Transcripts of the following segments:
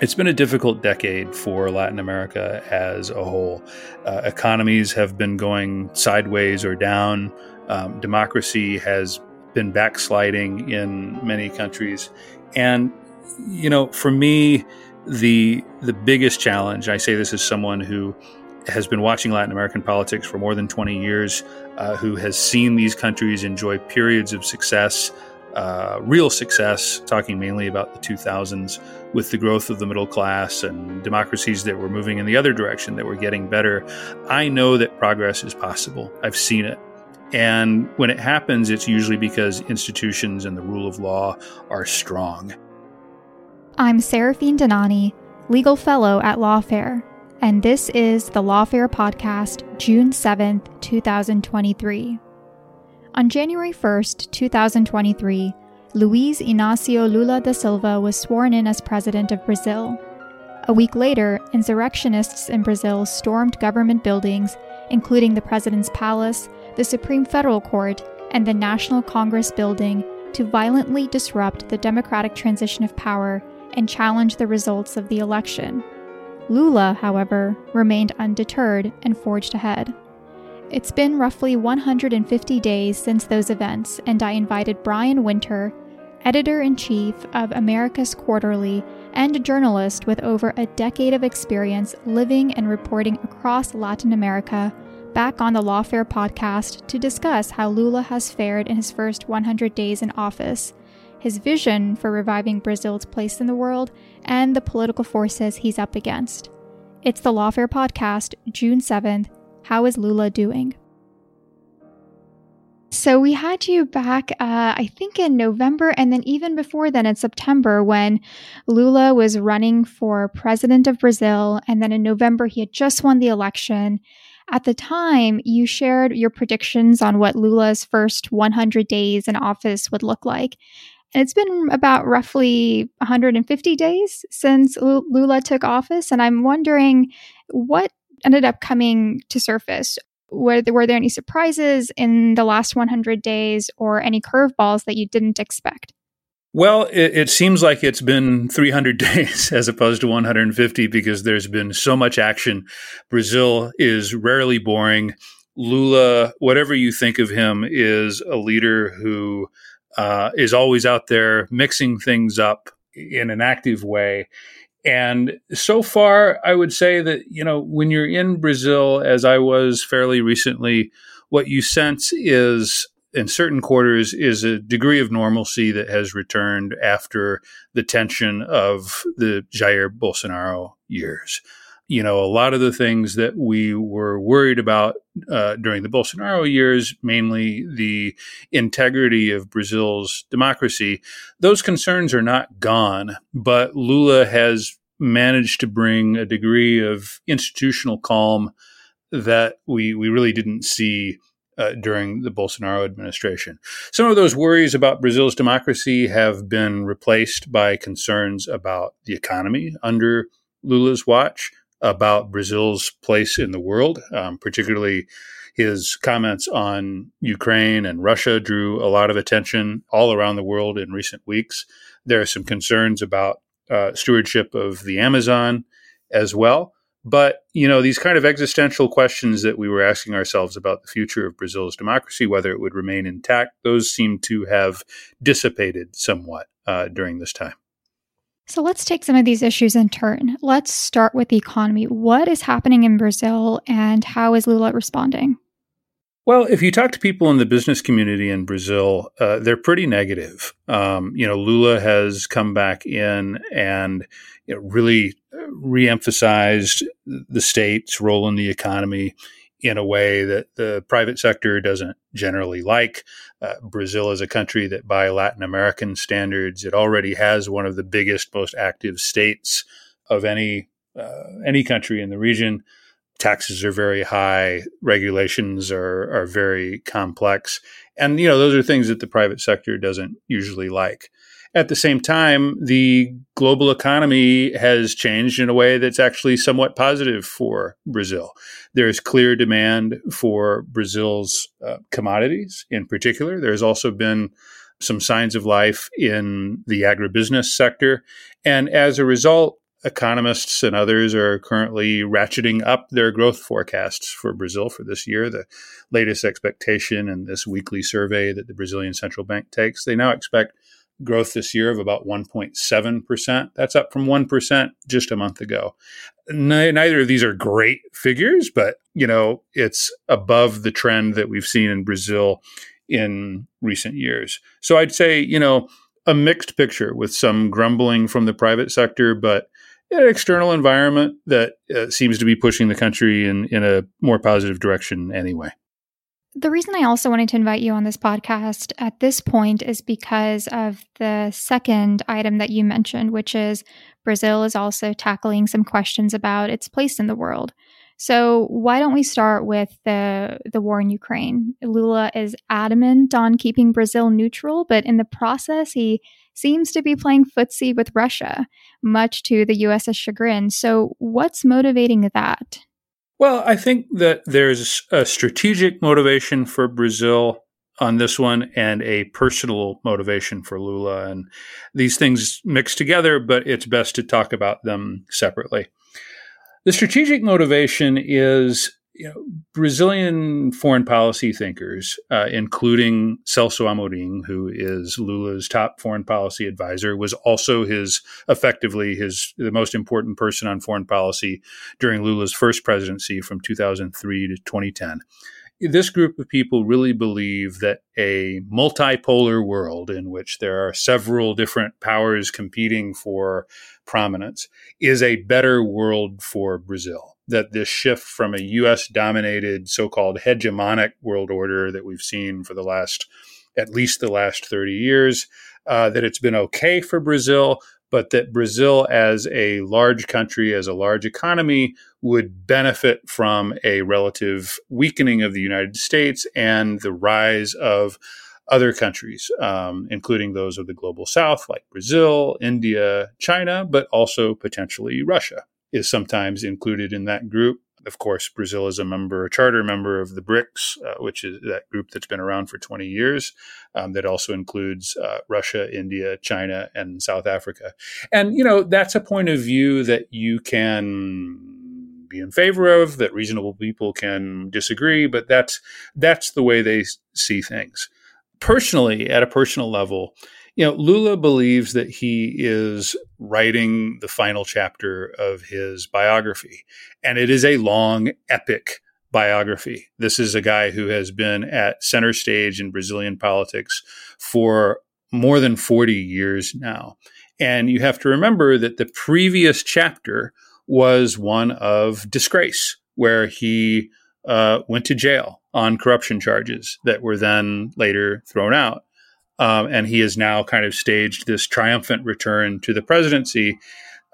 It's been a difficult decade for Latin America as a whole. Uh, economies have been going sideways or down. Um, democracy has been backsliding in many countries. And, you know, for me, the the biggest challenge, I say this as someone who has been watching Latin American politics for more than 20 years, uh, who has seen these countries enjoy periods of success, uh, real success, talking mainly about the 2000s with the growth of the middle class and democracies that were moving in the other direction, that were getting better. I know that progress is possible. I've seen it. And when it happens, it's usually because institutions and the rule of law are strong. I'm Saraphin Dhanani, legal fellow at Lawfare, and this is the Lawfare Podcast, June 7th, 2023. On January 1, 2023, Luiz Inácio Lula da Silva was sworn in as president of Brazil. A week later, insurrectionists in Brazil stormed government buildings, including the president's palace, the Supreme Federal Court, and the National Congress building, to violently disrupt the democratic transition of power and challenge the results of the election. Lula, however, remained undeterred and forged ahead. It's been roughly 150 days since those events, and I invited Brian Winter, editor in chief of Americas Quarterly and journalist with over a decade of experience living and reporting across Latin America, back on the Lawfare podcast to discuss how Lula has fared in his first 100 days in office his vision for reviving Brazil's place in the world, and the political forces he's up against. It's the Lawfare Podcast, June 7th. How is Lula doing? So we had you back, uh, I think in November, and then even before then in September when Lula was running for president of Brazil. And then in November, he had just won the election. At the time, you shared your predictions on what Lula's first 100 days in office would look like. And it's been about roughly 150 days since Lula took office. And I'm wondering what ended up coming to surface. Were there, were there any surprises in the last 100 days or any curveballs that you didn't expect? Well, it, it, seems like it's been 300 days as opposed to 150 because there's been so much action. Brazil is rarely boring. Lula, whatever you think of him, is a leader who uh, is always out there mixing things up in an active way. And so far, I would say that, you know, when you're in Brazil, as I was fairly recently, what you sense is in certain quarters is a degree of normalcy that has returned after the tension of the Jair Bolsonaro years you know, a lot of the things that we were worried about uh, during the Bolsonaro years, mainly the integrity of Brazil's democracy, those concerns are not gone. But Lula has managed to bring a degree of institutional calm that we, we really didn't see uh, during the Bolsonaro administration. Some of those worries about Brazil's democracy have been replaced by concerns about the economy under Lula's watch about Brazil's place in the world, um, particularly his comments on Ukraine and Russia drew a lot of attention all around the world in recent weeks. There are some concerns about uh, stewardship of the Amazon as well. But, you know, these kind of existential questions that we were asking ourselves about the future of Brazil's democracy, whether it would remain intact, those seem to have dissipated somewhat uh, during this time. So let's take some of these issues in turn. Let's start with the economy. What is happening in Brazil and how is Lula responding? Well, if you talk to people in the business community in Brazil, uh, they're pretty negative. Um, you know, Lula has come back in and you know, really uh, reemphasized the state's role in the economy in a way that the private sector doesn't generally like. Uh, Brazil is a country that, by Latin American standards, it already has one of the biggest, most active states of any uh, any country in the region. Taxes are very high, regulations are are very complex, and you know those are things that the private sector doesn't usually like. At the same time, the global economy has changed in a way that's actually somewhat positive for Brazil. There's clear demand for Brazil's uh, commodities in particular. There's also been some signs of life in the agribusiness sector. And as a result, economists and others are currently ratcheting up their growth forecasts for Brazil for this year. The latest expectation in this weekly survey that the Brazilian central bank takes, they now expect growth this year of about 1.7%. That's up from 1% just a month ago. Neither of these are great figures, but you know, it's above the trend that we've seen in Brazil in recent years. So I'd say, you know, a mixed picture with some grumbling from the private sector, but an external environment that uh, seems to be pushing the country in, in a more positive direction anyway. The reason I also wanted to invite you on this podcast at this point is because of the second item that you mentioned, which is Brazil is also tackling some questions about its place in the world. So why don't we start with the the war in Ukraine? Lula is adamant on keeping Brazil neutral, but in the process he seems to be playing footsie with Russia, much to the US's chagrin. So, what's motivating that? Well, I think that there's a strategic motivation for Brazil on this one and a personal motivation for Lula. And these things mix together, but it's best to talk about them separately. The strategic motivation is you know, Brazilian foreign policy thinkers, uh, including Celso Amorim, who is Lula's top foreign policy advisor, was also his effectively his the most important person on foreign policy during Lula's first presidency from 2003 to 2010 this group of people really believe that a multipolar world in which there are several different powers competing for prominence is a better world for Brazil. That this shift from a US dominated so called hegemonic world order that we've seen for the last, at least the last 30 years, uh, that it's been okay for Brazil, but that Brazil, as a large country, as a large economy, would benefit from a relative weakening of the United States and the rise of other countries, um, including those of the global south, like Brazil, India, China, but also potentially Russia is sometimes included in that group. Of course, Brazil is a member, a charter member of the BRICS, uh, which is that group that's been around for 20 years. Um, that also includes uh, Russia, India, China, and South Africa. And, you know, that's a point of view that you can be in favor of, that reasonable people can disagree, but that's, that's the way they see things. Personally, at a personal level, you know, Lula believes that he is writing the final chapter of his biography, and it is a long, epic biography. This is a guy who has been at center stage in Brazilian politics for more than 40 years now. And you have to remember that the previous chapter was one of disgrace, where he uh, went to jail on corruption charges that were then later thrown out. Um, and he has now kind of staged this triumphant return to the presidency.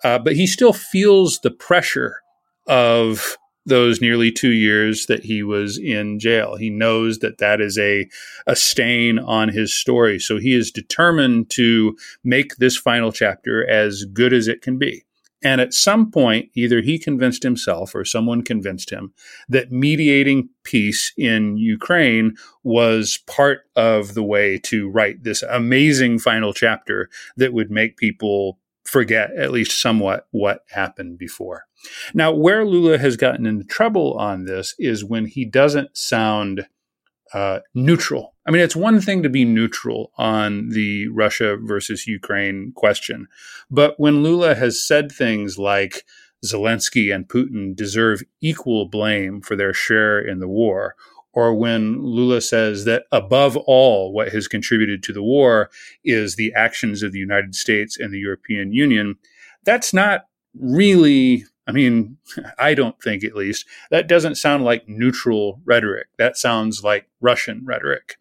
Uh, but he still feels the pressure of those nearly two years that he was in jail. He knows that that is a, a stain on his story. So he is determined to make this final chapter as good as it can be. And at some point, either he convinced himself or someone convinced him that mediating peace in Ukraine was part of the way to write this amazing final chapter that would make people forget at least somewhat what happened before. Now, where Lula has gotten into trouble on this is when he doesn't sound uh, neutral. I mean, it's one thing to be neutral on the Russia versus Ukraine question, but when Lula has said things like Zelensky and Putin deserve equal blame for their share in the war, or when Lula says that above all, what has contributed to the war is the actions of the United States and the European Union, that's not really, I mean, I don't think at least, that doesn't sound like neutral rhetoric. That sounds like Russian rhetoric.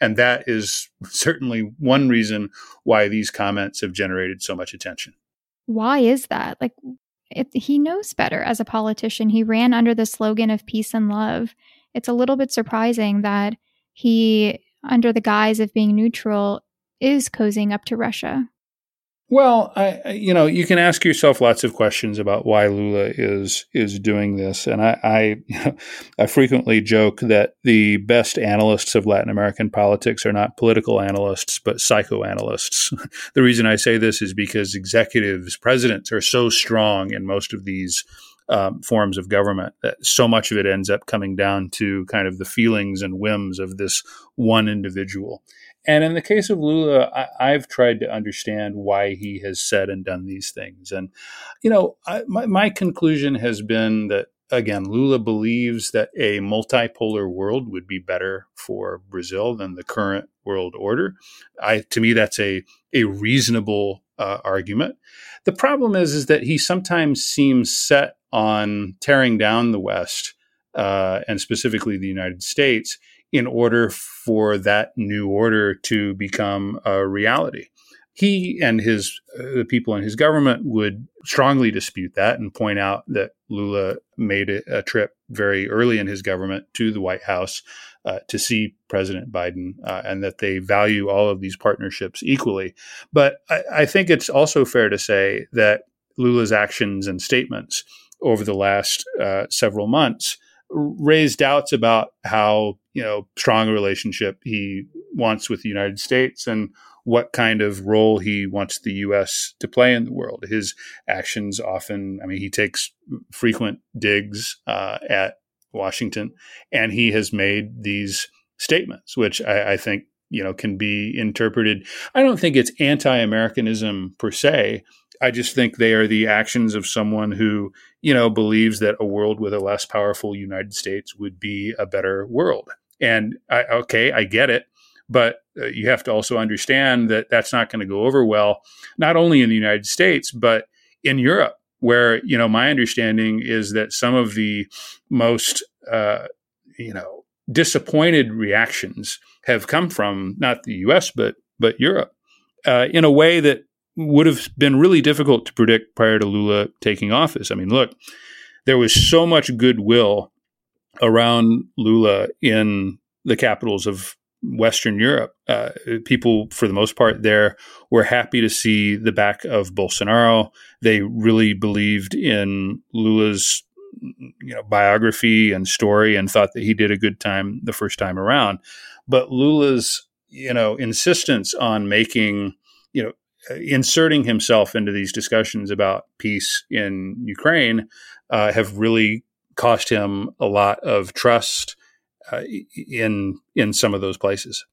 And that is certainly one reason why these comments have generated so much attention. Why is that? Like, he knows better as a politician. He ran under the slogan of peace and love it's a little bit surprising that he, under the guise of being neutral, is cozying up to Russia. Well, I, you know, you can ask yourself lots of questions about why Lula is is doing this, and I, I, I frequently joke that the best analysts of Latin American politics are not political analysts, but psychoanalysts. the reason I say this is because executives, presidents, are so strong in most of these um, forms of government. That so much of it ends up coming down to kind of the feelings and whims of this one individual. And in the case of Lula, I, have tried to understand why he has said and done these things. And, you know, I, my, my conclusion has been that again, Lula believes that a multipolar world would be better for Brazil than the current world order. I, to me, that's a a reasonable uh, argument. The problem is, is that he sometimes seems set on tearing down the West uh, and specifically the United States in order for that new order to become a reality. He and his uh, the people in his government would strongly dispute that and point out that Lula made a, a trip very early in his government to the White House uh, to see President Biden uh, and that they value all of these partnerships equally. But I, I think it's also fair to say that Lula's actions and statements over the last uh, several months raised doubts about how you know strong relationship he wants with the United States and what kind of role he wants the U.S. to play in the world. His actions often, I mean, he takes frequent digs uh, at Washington, and he has made these statements, which I, I think you know can be interpreted. I don't think it's anti-Americanism per se. I just think they are the actions of someone who, you know, believes that a world with a less powerful United States would be a better world. And I, okay, I get it, but uh, you have to also understand that that's not going to go over well, not only in the United States but in Europe, where you know my understanding is that some of the most, uh, you know, disappointed reactions have come from not the U.S. but but Europe uh, in a way that would have been really difficult to predict prior to Lula taking office. I mean, look, there was so much goodwill around Lula in the capitals of Western Europe. Uh, people, for the most part, there were happy to see the back of Bolsonaro. They really believed in Lula's you know biography and story and thought that he did a good time the first time around. But Lula's you know insistence on making you know inserting himself into these discussions about peace in Ukraine uh, have really cost him a lot of trust uh, in in some of those places.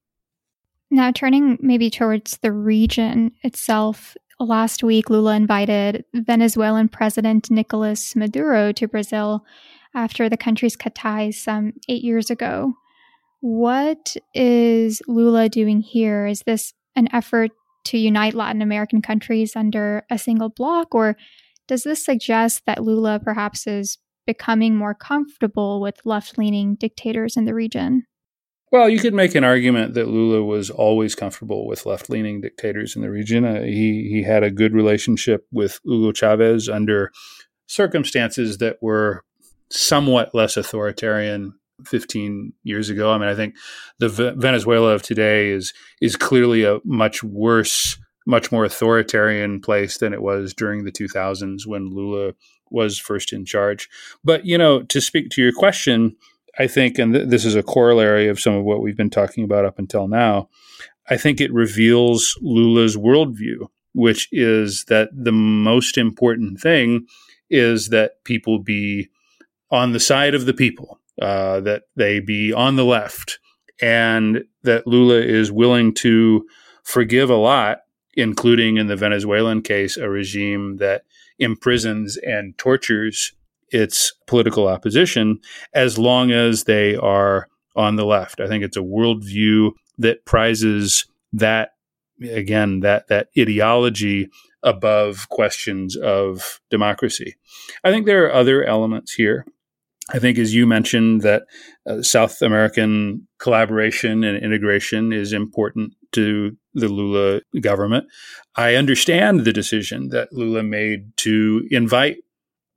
Now, turning maybe towards the region itself, last week Lula invited Venezuelan President Nicolas Maduro to Brazil after the countries cut ties some eight years ago. What is Lula doing here? Is this an effort to unite Latin American countries under a single bloc? Or does this suggest that Lula perhaps is becoming more comfortable with left leaning dictators in the region? Well, you could make an argument that Lula was always comfortable with left leaning dictators in the region. Uh, he, he had a good relationship with Hugo Chavez under circumstances that were somewhat less authoritarian 15 years ago. I mean, I think the v- Venezuela of today is is clearly a much worse, much more authoritarian place than it was during the 2000s when Lula was first in charge. But you know, to speak to your question, I think, and th- this is a corollary of some of what we've been talking about up until now. I think it reveals Lula's worldview. which is that the most important thing is that people be on the side of the people, uh, that they be on the left, and that Lula is willing to forgive a lot, including in the Venezuelan case, a regime that imprisons and tortures its political opposition as long as they are on the left. I think it's a worldview that prizes that again that that ideology above questions of democracy. I think there are other elements here. I think, as you mentioned, that uh, South American collaboration and integration is important to the Lula government. I understand the decision that Lula made to invite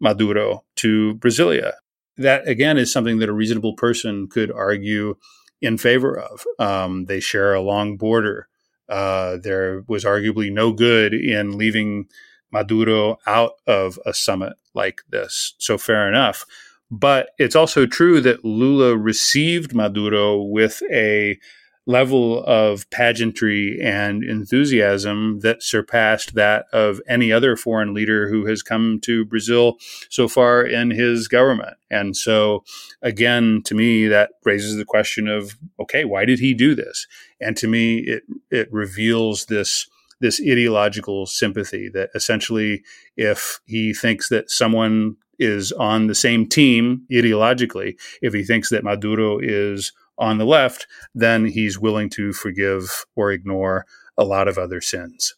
Maduro to Brasilia. That, again, is something that a reasonable person could argue in favor of. Um, they share a long border. Uh, there was arguably no good in leaving Maduro out of a summit like this. So, fair enough. But it's also true that Lula received Maduro with a level of pageantry and enthusiasm that surpassed that of any other foreign leader who has come to Brazil so far in his government. And so, again, to me, that raises the question of okay, why did he do this? And to me, it it reveals this this ideological sympathy that essentially, if he thinks that someone is on the same team ideologically, if he thinks that Maduro is on the left, then he's willing to forgive or ignore a lot of other sins.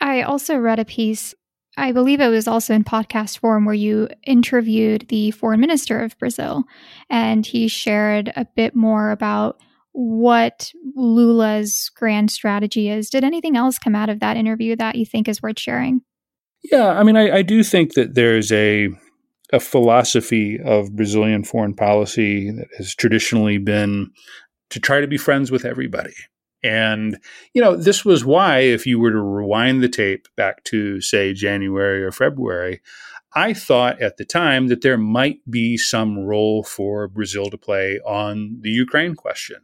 I also read a piece, I believe it was also in podcast form, where you interviewed the foreign minister of Brazil, and he shared a bit more about what Lula's grand strategy is. Did anything else come out of that interview that you think is worth sharing? Yeah, I mean, I, I do think that there's a a philosophy of Brazilian foreign policy that has traditionally been to try to be friends with everybody. And, you know, this was why, if you were to rewind the tape back to, say, January or February, I thought at the time that there might be some role for Brazil to play on the Ukraine question.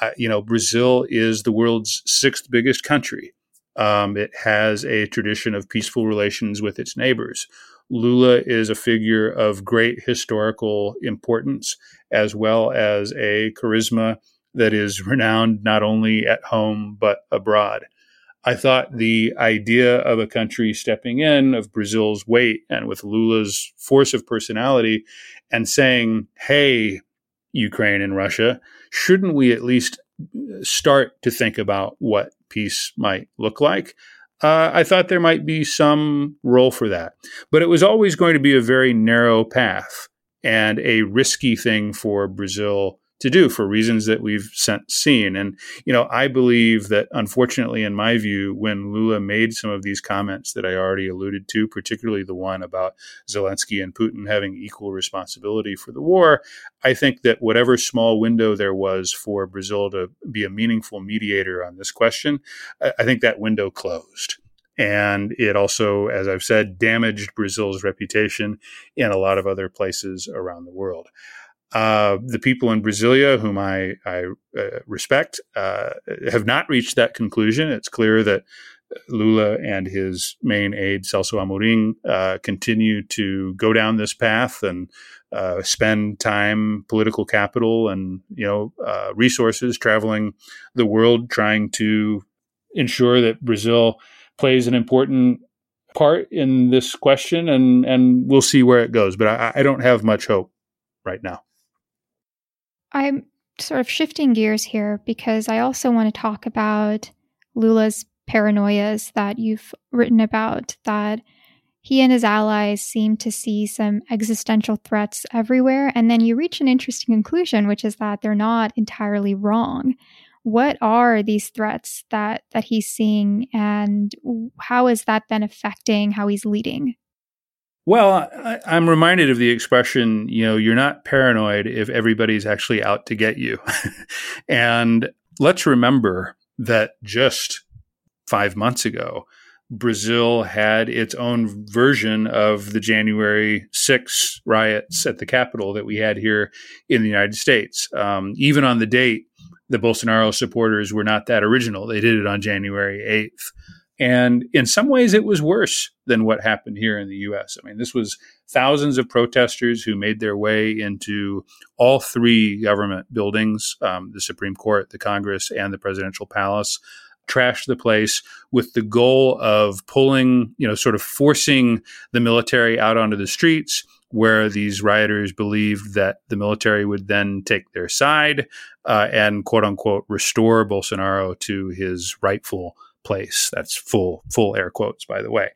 Uh, you know, Brazil is the world's sixth biggest country. Um, it has a tradition of peaceful relations with its neighbors. Lula is a figure of great historical importance, as well as a charisma that is renowned not only at home but abroad. I thought the idea of a country stepping in of Brazil's weight and with Lula's force of personality and saying, hey, Ukraine and Russia, shouldn't we at least start to think about what peace might look like? uh, I thought there might be some role for that. But it was always going to be a very narrow path and a risky thing for Brazil to do for reasons that we've seen. And, you know, I believe that unfortunately, in my view, when Lula made some of these comments that I already alluded to, particularly the one about Zelensky and Putin having equal responsibility for the war, I think that whatever small window there was for Brazil to be a meaningful mediator on this question, I think that window closed. And it also, as I've said, damaged Brazil's reputation in a lot of other places around the world. Uh, the people in Brasilia, whom I, I uh, respect, uh, have not reached that conclusion. It's clear that Lula and his main aide, Celso Amorim, uh, continue to go down this path and uh, spend time, political capital, and you know uh, resources traveling the world trying to ensure that Brazil plays an important part in this question, and and we'll see where it goes. But I, I don't have much hope right now. I'm sort of shifting gears here because I also want to talk about Lula's paranoias that you've written about that he and his allies seem to see some existential threats everywhere. And then you reach an interesting conclusion, which is that they're not entirely wrong. What are these threats that, that he's seeing, and how is that been affecting how he's leading? Well, I, am reminded of the expression, you know, you're not paranoid if everybody's actually out to get you. and let's remember that just five months ago, Brazil had its own version of the January 6 riots at the Capitol that we had here in the United States. Um, even on the date, the Bolsonaro supporters were not that original. They did it on January 8th. And in some ways, it was worse than what happened here in the US. I mean, this was thousands of protesters who made their way into all three government buildings um, the Supreme Court, the Congress, and the presidential palace trashed the place with the goal of pulling, you know, sort of forcing the military out onto the streets where these rioters believed that the military would then take their side uh, and quote unquote restore Bolsonaro to his rightful place. That's full full air quotes, by the way.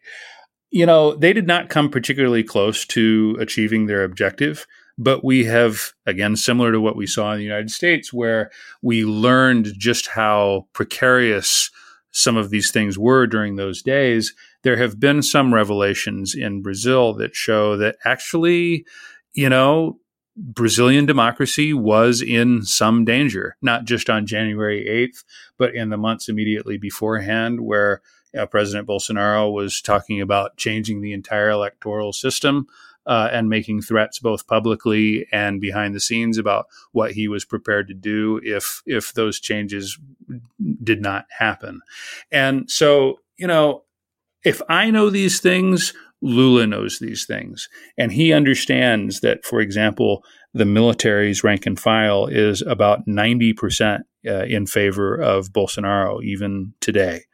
You know, they did not come particularly close to achieving their objective, but we have again similar to what we saw in the United States where we learned just how precarious some of these things were during those days. There have been some revelations in Brazil that show that actually, you know, Brazilian democracy was in some danger, not just on January 8th, but in the months immediately beforehand, where President Bolsonaro was talking about changing the entire electoral system uh, and making threats both publicly and behind the scenes about what he was prepared to do if if those changes did not happen. And so, you know, if I know these things, Lula knows these things. And he understands that, for example, the military's rank and file is about 90% uh, in favor of Bolsonaro, even today.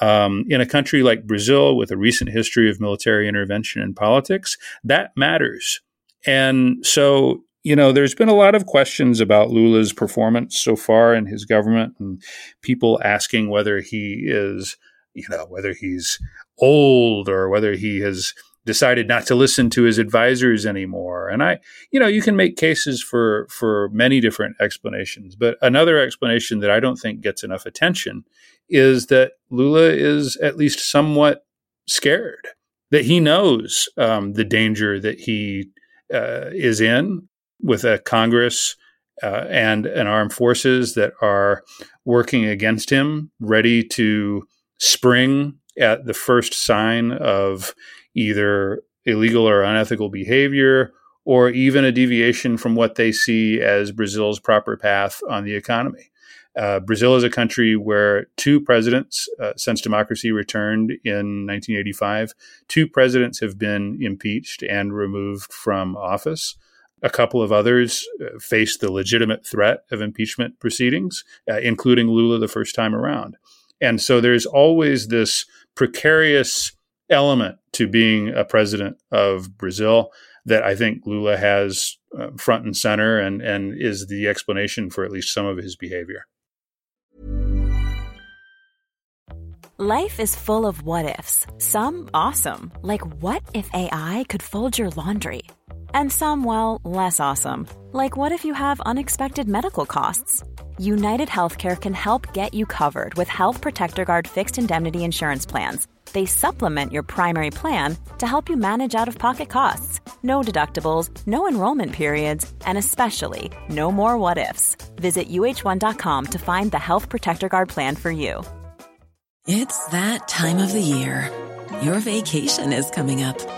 Um, in a country like Brazil, with a recent history of military intervention in politics, that matters. And so, you know, there's been a lot of questions about Lula's performance so far in his government, and people asking whether he is, you know, whether he's old or whether he has decided not to listen to his advisors anymore. And I, you know, you can make cases for for many different explanations, but another explanation that I don't think gets enough attention is that Lula is at least somewhat scared that he knows um, the danger that he uh, is in with a Congress uh, and an armed forces that are working against him, ready to spring at the first sign of either illegal or unethical behavior or even a deviation from what they see as Brazil's proper path on the economy. Uh, Brazil is a country where two presidents, uh, since democracy returned in 1985, two presidents have been impeached and removed from office. A couple of others uh, faced the legitimate threat of impeachment proceedings, uh, including Lula the first time around. And so there's always this precarious element to being a president of Brazil that I think Lula has uh, front and center and, and is the explanation for at least some of his behavior. Life is full of what ifs, some awesome, like what if AI could fold your laundry? And some, well, less awesome, like what if you have unexpected medical costs? United Healthcare can help get you covered with Health Protector Guard fixed indemnity insurance plans they supplement your primary plan to help you manage out of pocket costs. No deductibles, no enrollment periods, and especially no more what ifs. Visit uhone.com to find the Health Protector Guard plan for you. It's that time of the year. Your vacation is coming up.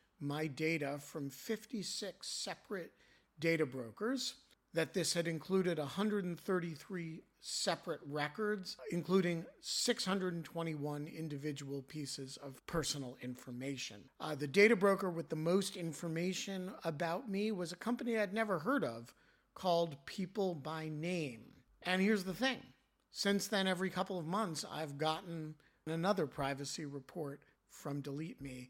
my data from 56 separate data brokers, that this had included 133 separate records, including 621 individual pieces of personal information. Uh, the data broker with the most information about me was a company I'd never heard of called People by Name. And here's the thing since then, every couple of months, I've gotten another privacy report from Delete Me,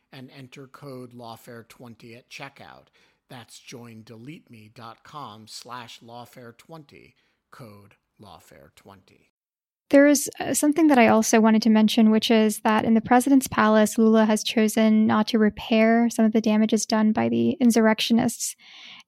and enter code lawfare20 at checkout. That's joindeleteme.com slash lawfare20, code lawfare20. There is uh, something that I also wanted to mention, which is that in the president's palace, Lula has chosen not to repair some of the damages done by the insurrectionists.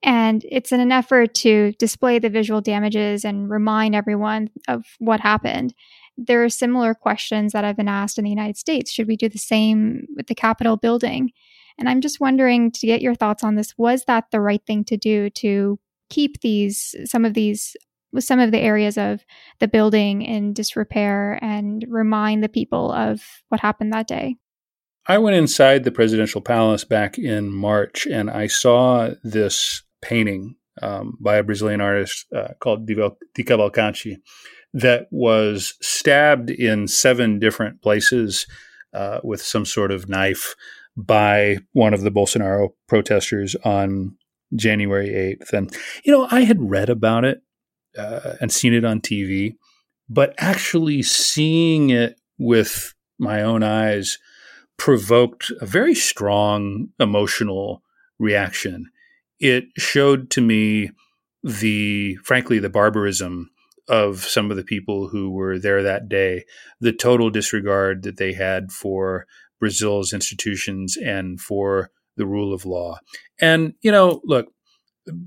And it's in an effort to display the visual damages and remind everyone of what happened there are similar questions that have been asked in the United States. Should we do the same with the Capitol building? And I'm just wondering to get your thoughts on this. Was that the right thing to do to keep these, some of these, some of the areas of the building in disrepair and remind the people of what happened that day? I went inside the presidential palace back in March and I saw this painting um, by a Brazilian artist uh, called Di Cavalcanti that was stabbed in seven different places uh, with some sort of knife by one of the Bolsonaro protesters on January 8th. And, you know, I had read about it uh, and seen it on TV, but actually seeing it with my own eyes provoked a very strong emotional reaction. It showed to me the, frankly, the barbarism of some of the people who were there that day, the total disregard that they had for Brazil's institutions and for the rule of law. And, you know, look,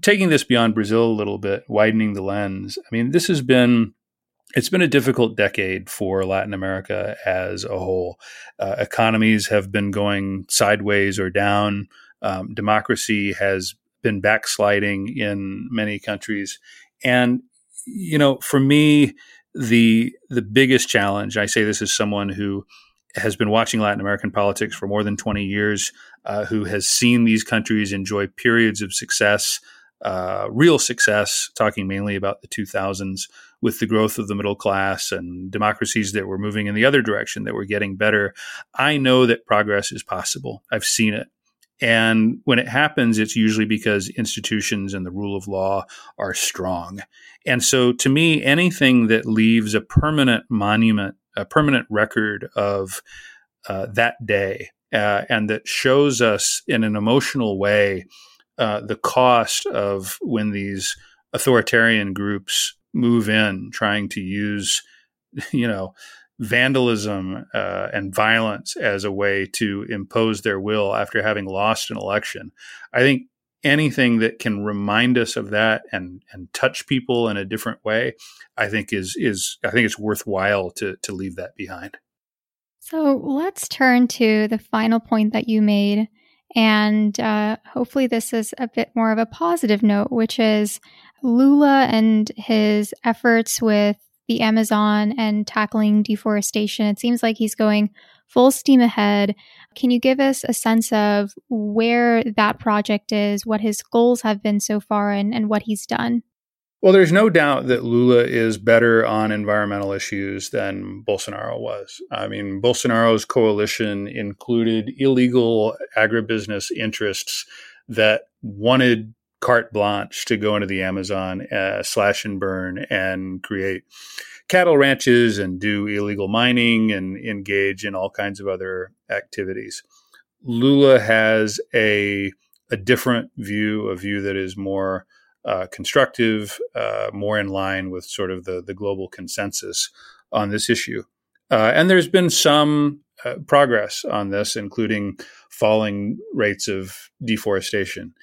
taking this beyond Brazil a little bit, widening the lens, I mean, this has been. It's been a difficult decade for Latin America as a whole. Uh, economies have been going sideways or down. Um, democracy has been backsliding in many countries. And you know, for me, the the biggest challenge. I say this as someone who has been watching Latin American politics for more than 20 years, uh, who has seen these countries enjoy periods of success uh, real success, talking mainly about the 2000s with the growth of the middle class and democracies that were moving in the other direction, that were getting better. I know that progress is possible. I've seen it. And when it happens, it's usually because institutions and the rule of law are strong. And so to me, anything that leaves a permanent monument, a permanent record of uh, that day, uh, and that shows us in an emotional way uh, the cost of when these authoritarian groups move in trying to use, you know, vandalism uh, and violence as a way to impose their will after having lost an election. I think anything that can remind us of that and and touch people in a different way, I think is is I think it's worthwhile to to leave that behind. So let's turn to the final point that you made. And uh, hopefully, this is a bit more of a positive note, which is Lula and his efforts with the Amazon and tackling deforestation. It seems like he's going full steam ahead. Can you give us a sense of where that project is, what his goals have been so far, and, and what he's done? Well, there's no doubt that Lula is better on environmental issues than Bolsonaro was. I mean, Bolsonaro's coalition included illegal agribusiness interests that wanted carte blanche to go into the Amazon, uh, slash and burn, and create cattle ranches and do illegal mining and engage in all kinds of other activities. Lula has a a different view, a view that is more uh, constructive, uh, more in line with sort of the the global consensus on this issue. Uh, and there's been some uh, progress on this, including falling rates of deforestation.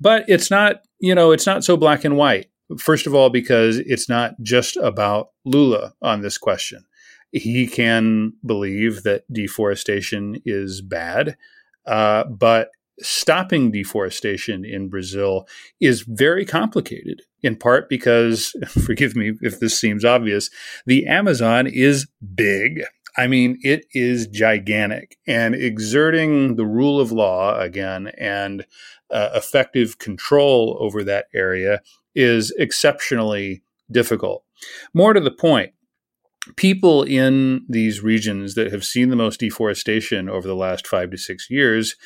But it's not, you know, it's not so black and white. First of all, because it's not just about Lula on this question. He can believe that deforestation is bad, uh, but stopping deforestation in Brazil is very complicated, in part because, forgive me if this seems obvious, the Amazon is big. I mean, it is gigantic and exerting the rule of law again and uh, effective control over that area is exceptionally difficult. More to the point, people in these regions that have seen the most deforestation over the last five to six years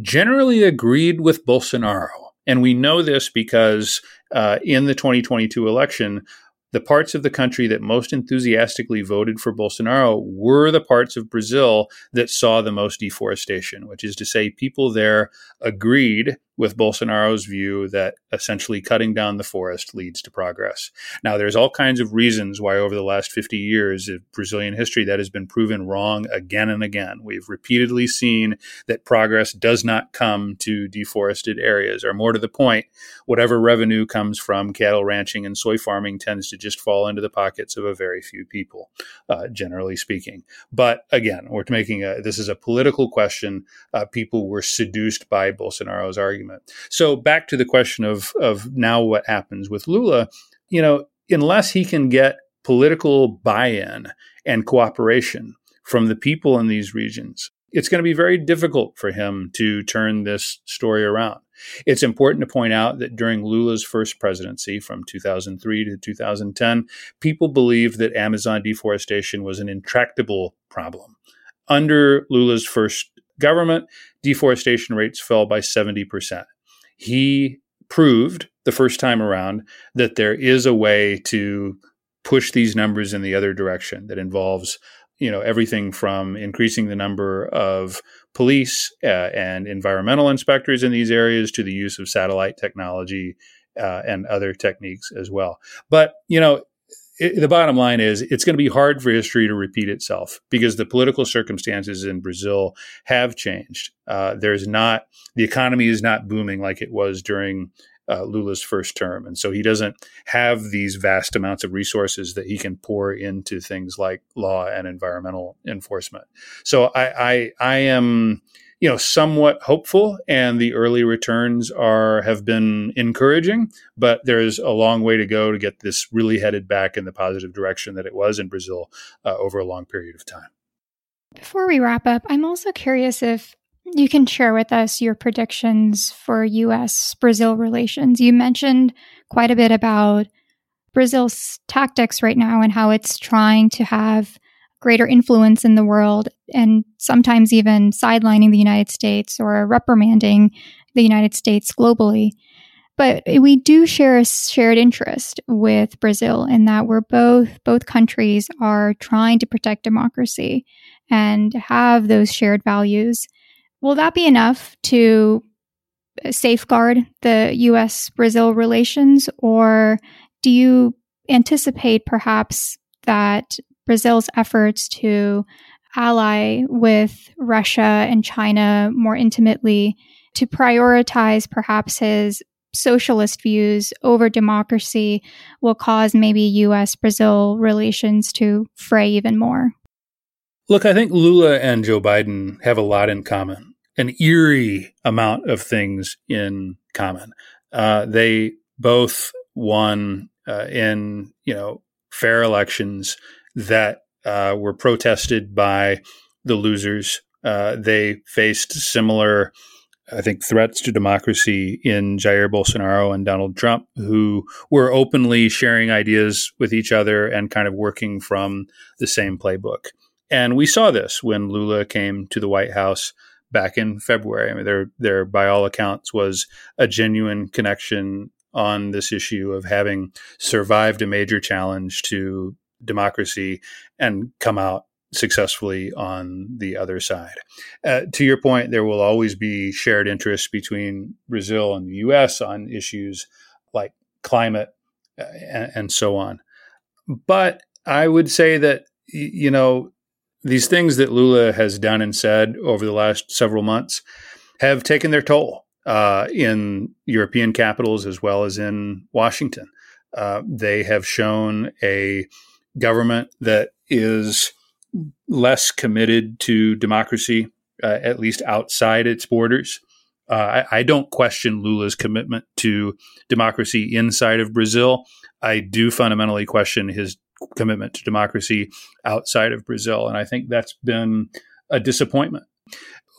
generally agreed with Bolsonaro. And we know this because uh, in the 2022 election, the parts of the country that most enthusiastically voted for Bolsonaro were the parts of Brazil that saw the most deforestation, which is to say, people there agreed with Bolsonaro's view that essentially cutting down the forest leads to progress. Now, there's all kinds of reasons why over the last 50 years of Brazilian history that has been proven wrong again and again. We've repeatedly seen that progress does not come to deforested areas, or more to the point, whatever revenue comes from cattle ranching and soy farming tends to just fall into the pockets of a very few people, uh, generally speaking. But again, we're making a this is a political question. Uh, people were seduced by Bolsonaro's argument So back to the question of of now what happens with Lula, you know, unless he can get political buy-in and cooperation from the people in these regions, it's going to be very difficult for him to turn this story around. It's important to point out that during Lula's first presidency from 2003 to 2010, people believed that Amazon deforestation was an intractable problem. Under Lula's first government, deforestation rates fell by 70%. He proved the first time around that there is a way to push these numbers in the other direction that involves you know everything from increasing the number of police uh, and environmental inspectors in these areas to the use of satellite technology uh, and other techniques as well but you know it, the bottom line is it's going to be hard for history to repeat itself because the political circumstances in Brazil have changed. Uh, there's not the economy is not booming like it was during uh, Lula's first term, and so he doesn't have these vast amounts of resources that he can pour into things like law and environmental enforcement. So I I, I am you know somewhat hopeful and the early returns are have been encouraging but there's a long way to go to get this really headed back in the positive direction that it was in brazil uh, over a long period of time before we wrap up i'm also curious if you can share with us your predictions for US Brazil relations. You mentioned quite a bit about Brazil's tactics right now and how it's trying to have greater influence in the world and sometimes even sidelining the United States or reprimanding the United States globally. But we do share a shared interest with Brazil in that we're both both countries are trying to protect democracy and have those shared values. Will that be enough to safeguard the US Brazil relations or do you anticipate perhaps that Brazil's efforts to ally with Russia and China more intimately, to prioritize perhaps his socialist views over democracy, will cause maybe US Brazil relations to fray even more? Look, I think Lula and Joe Biden have a lot in common, an eerie amount of things in common. Uh, they both won uh, in you know fair elections that uh, were protested by the losers. Uh, they faced similar, I think, threats to democracy in Jair Bolsonaro and Donald Trump, who were openly sharing ideas with each other and kind of working from the same playbook. And we saw this when Lula came to the White House back in February. I mean, there, there, by all accounts, was a genuine connection on this issue of having survived a major challenge to democracy and come out successfully on the other side. Uh, to your point, there will always be shared interests between Brazil and the US on issues like climate uh, and, and, so on. But I would say that, you know, these things that Lula has done and said over the last several months have taken their toll uh, in European capitals as well as in Washington. Uh, they have shown a government that is less committed to democracy, uh, at least outside its borders. Uh, I, I, don't question Lula's commitment to democracy inside of Brazil. I do fundamentally question his commitment to democracy outside of Brazil. And I think that's been a disappointment.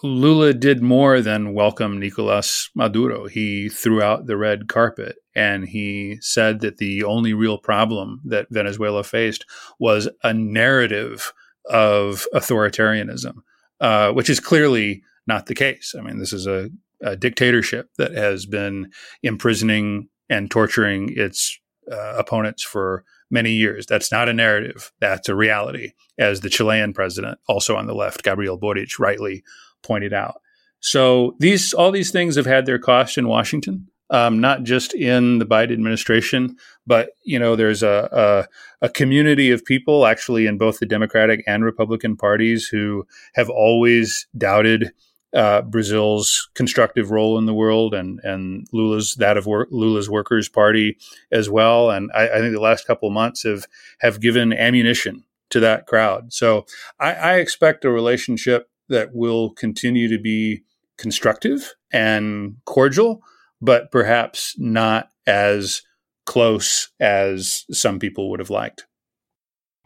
Lula did more than welcome Nicolas Maduro. He threw out the red carpet and he said that the only real problem that Venezuela faced was a narrative of authoritarianism, uh, which is clearly not the case. I mean, this is a, a dictatorship that has been imprisoning and torturing its uh, opponents for many years. That's not a narrative. That's a reality, as the Chilean president, also on the left, Gabriel Boric, rightly pointed out. So these all these things have had their cost in Washington, um, not just in the Biden administration, but you know there's a, a, a community of people actually in both the Democratic and Republican parties who have always doubted uh, Brazil's constructive role in the world and and Lula's that of Lula's Workers Party as well. And I, I, think the last couple of months have have given ammunition to that crowd. So I, I expect a relationship that will continue to be constructive and cordial, but perhaps not as close as some people would have liked.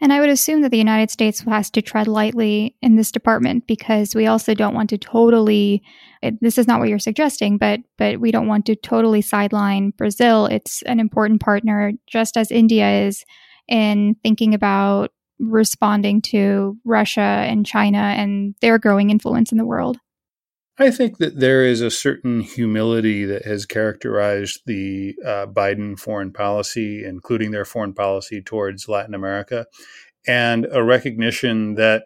And I would assume that the United States has to tread lightly in this department because we also don't want to totally this is not what you're suggesting, but but we don't want to totally sideline Brazil. It's an important partner just as India is in thinking about responding to Russia and China and their growing influence in the world? I think that there is a certain humility that has characterized the uh, Biden foreign policy, including their foreign policy towards Latin America, and a recognition that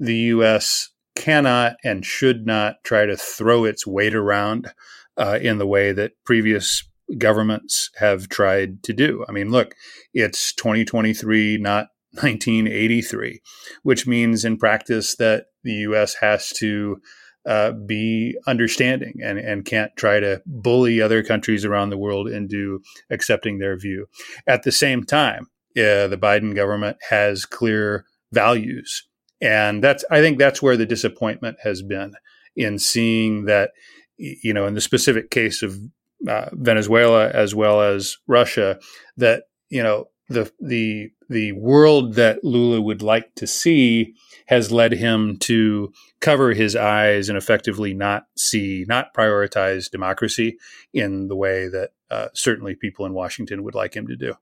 the U.S. cannot and should not try to throw its weight around uh, in the way that previous governments have tried to do. I mean, look, it's 2023, not 1983, which means in practice that the U.S. has to uh, be understanding and, and can't try to bully other countries around the world into accepting their view. At the same time, uh, the Biden government has clear values. And that's, I think that's where the disappointment has been in seeing that, you know, in the specific case of uh, Venezuela as well as Russia, that, you know, the the the world that Lula would like to see has led him to cover his eyes and effectively not see, not prioritize democracy in the way that uh, certainly people in Washington would like him to do.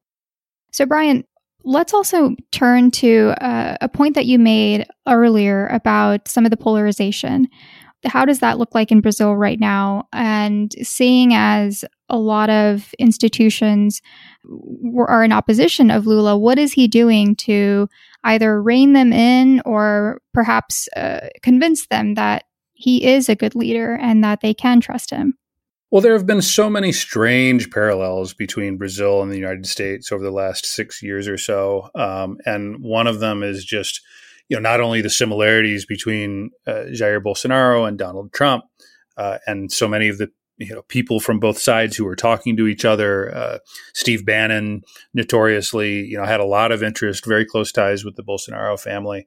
So, Brian, let's also turn to uh, a point that you made earlier about some of the polarization. How does that look like in Brazil right now? And seeing as a lot of institutions are in opposition of Lula, what is he doing to either rein them in or perhaps uh, convince them that he is a good leader and that they can trust him? Well, there have been so many strange parallels between Brazil and the United States over the last six years or so. Um, and one of them is just, you know, not only the similarities between uh, Jair Bolsonaro and Donald Trump, uh, and so many of the you know people from both sides who were talking to each other. Uh, Steve Bannon, notoriously, you know, had a lot of interest, very close ties with the Bolsonaro family.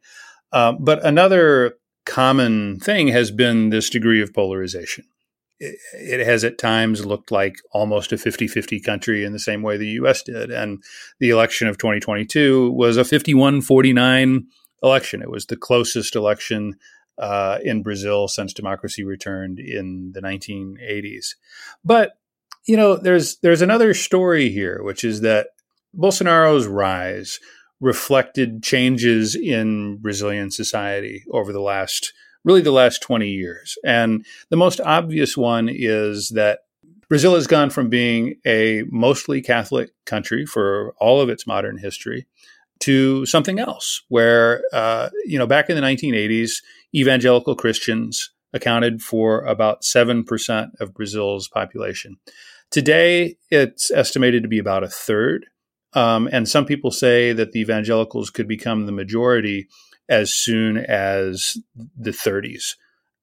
Um, but another common thing has been this degree of polarization. It, it has at times looked like almost a 50 50 country in the same way the US did. And the election of 2022 was a 51 49 election. It was the closest election uh, in Brazil since democracy returned in the 1980s. But you know, there's there's another story here, which is that Bolsonaro's rise reflected changes in Brazilian society over the last really the last 20 years. And the most obvious one is that Brazil has gone from being a mostly Catholic country for all of its modern history to something else, where, uh, you know, back in the 1980s, evangelical Christians accounted for about 7% of Brazil's population. Today, it's estimated to be about a third. Um, and some people say that the evangelicals could become the majority as soon as the 30s.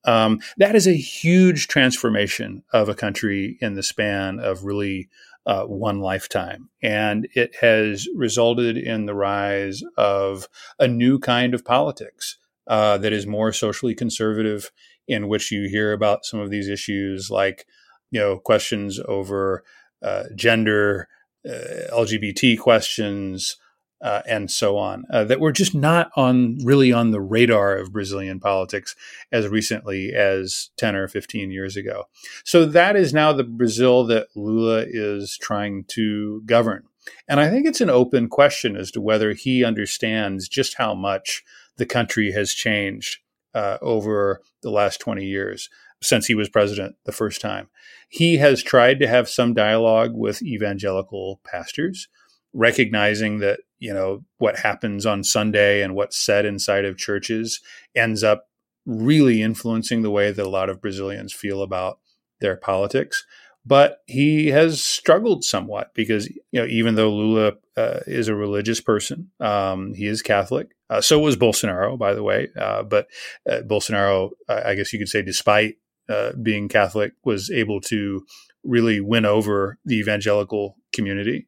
Um, that is a huge transformation of a country in the span of really uh, one lifetime. And it has resulted in the rise of a new kind of politics uh, that is more socially conservative, in which you hear about some of these issues like, you know, questions over uh, gender, uh, LGBT questions, uh, and so on, uh, that were just not on really on the radar of Brazilian politics as recently as 10 or 15 years ago. So that is now the Brazil that Lula is trying to govern. And I think it's an open question as to whether he understands just how much the country has changed uh, over the last 20 years since he was president the first time. He has tried to have some dialogue with evangelical pastors, recognizing that, you know, what happens on Sunday and what's said inside of churches ends up really influencing the way that a lot of Brazilians feel about their politics but he has struggled somewhat because you know even though Lula uh, is a religious person, um, he is Catholic. Uh, so was Bolsonaro, by the way. Uh, but uh, Bolsonaro, I guess you could say, despite uh, being Catholic, was able to really win over the evangelical community.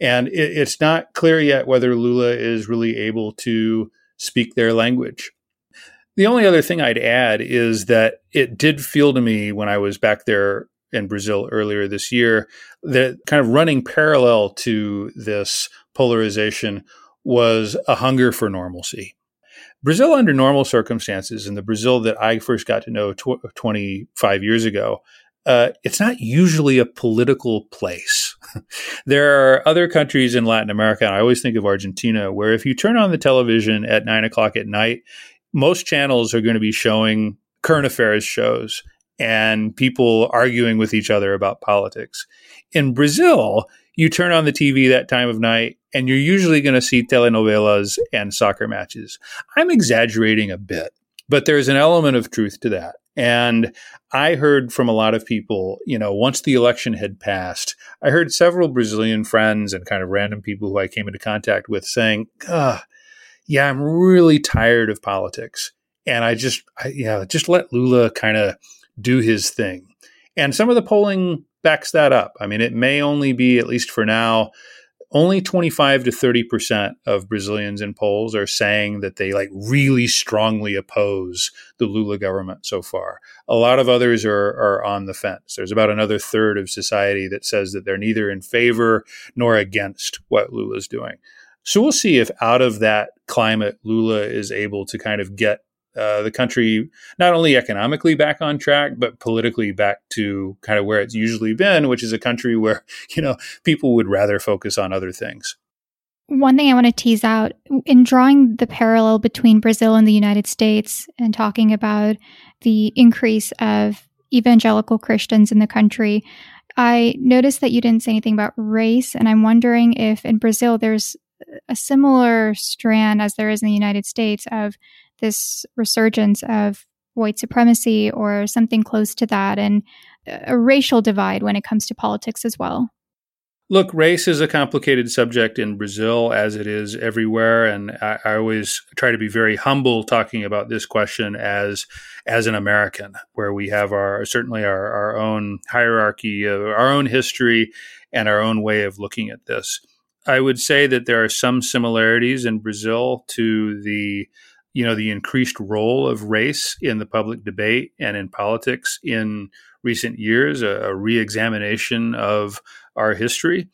And it, it's not clear yet whether Lula is really able to speak their language. The only other thing I'd add is that it did feel to me when I was back there in Brazil earlier this year that kind of running parallel to this polarization was a hunger for normalcy. Brazil, under normal circumstances, in the Brazil that I first got to know tw- 25 years ago, uh, it's not usually a political place. there are other countries in Latin America, and I always think of Argentina, where if you turn on the television at nine o'clock at night, most channels are going to be showing current affairs shows and people arguing with each other about politics. In Brazil, you turn on the TV that time of night and you're usually going to see telenovelas and soccer matches. I'm exaggerating a bit, but there's an element of truth to that. And I heard from a lot of people, you know, once the election had passed, I heard several Brazilian friends and kind of random people who I came into contact with saying, yeah, I'm really tired of politics. And I just, I, yeah, just let Lula kind of do his thing. And some of the polling backs that up. I mean, it may only be, at least for now, only 25 to 30% of Brazilians in polls are saying that they like really strongly oppose the Lula government so far. A lot of others are, are on the fence. There's about another third of society that says that they're neither in favor nor against what Lula's doing. So we'll see if out of that climate, Lula is able to kind of get uh, the country not only economically back on track, but politically back to kind of where it's usually been, which is a country where you know people would rather focus on other things. One thing I want to tease out in drawing the parallel between Brazil and the United States and talking about the increase of evangelical Christians in the country, I noticed that you didn't say anything about race. And I'm wondering if in Brazil there's a similar strand as there is in the United States of this resurgence of white supremacy or something close to that and a racial divide when it comes to politics as well. Look, race is a complicated subject in Brazil as it is everywhere, and I, I, always try to be very humble talking about this question as as an American, where we have our certainly our, our own hierarchy, uh, our own history, and our own way of looking at this. I would say that there are some similarities in Brazil to the you know the increased role of race in the public debate and in politics in recent years, a, a reexamination of our history.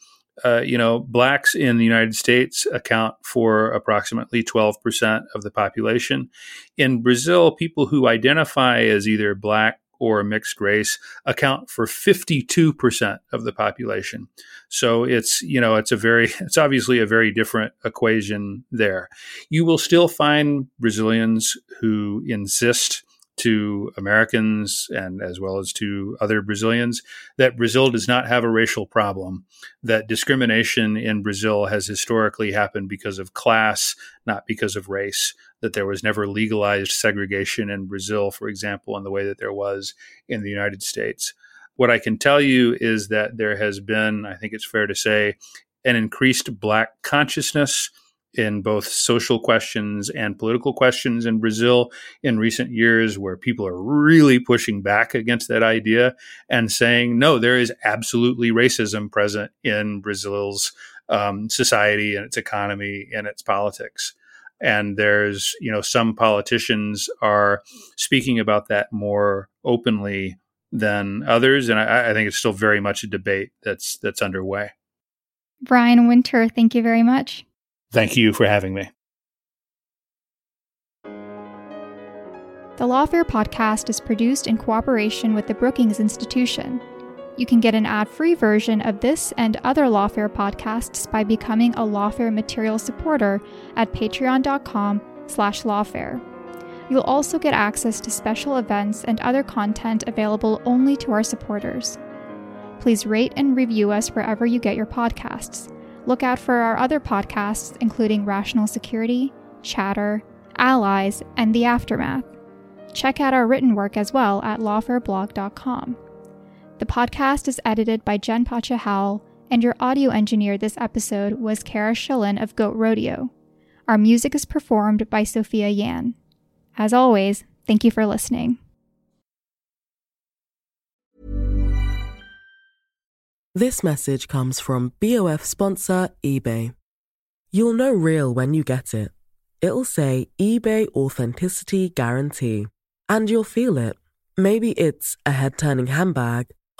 Uh, you know, blacks in the United States account for approximately 12% of the population. In Brazil, people who identify as either black or a mixed race account for 52% of the population. So it's, you know, it's a very, it's obviously a very different equation there. You will still find Brazilians who insist to Americans and as well as to other Brazilians that Brazil does not have a racial problem, that discrimination in Brazil has historically happened because of class, not because of race, that there was never legalized segregation in Brazil, for example, in the way that there was in the United States. What I can tell you is that there has been, I think it's fair to say, an increased black consciousness in both social questions and political questions in Brazil in recent years, where people are really pushing back against that idea and saying, no, there is absolutely racism present in Brazil's um, society and its economy and its politics. And there's, you know, some politicians are speaking about that more openly than others, and I, I think it's still very much a debate that's that's underway. Brian Winter, thank you very much. Thank you for having me. The Lawfare podcast is produced in cooperation with the Brookings Institution. You can get an ad-free version of this and other Lawfare podcasts by becoming a Lawfare material supporter at patreon.com slash lawfare. You'll also get access to special events and other content available only to our supporters. Please rate and review us wherever you get your podcasts. Look out for our other podcasts, including Rational Security, Chatter, Allies, and The Aftermath. Check out our written work as well at lawfareblog.com. The podcast is edited by Jen Patja Howell, and your audio engineer this episode was Cara Shillenn of Goat Rodeo. Our music is performed by Sophia Yan. As always, thank you for listening. This message comes from BOF sponsor eBay. You'll know real when you get it. It'll say eBay Authenticity Guarantee. And you'll feel it. Maybe it's a head turning handbag,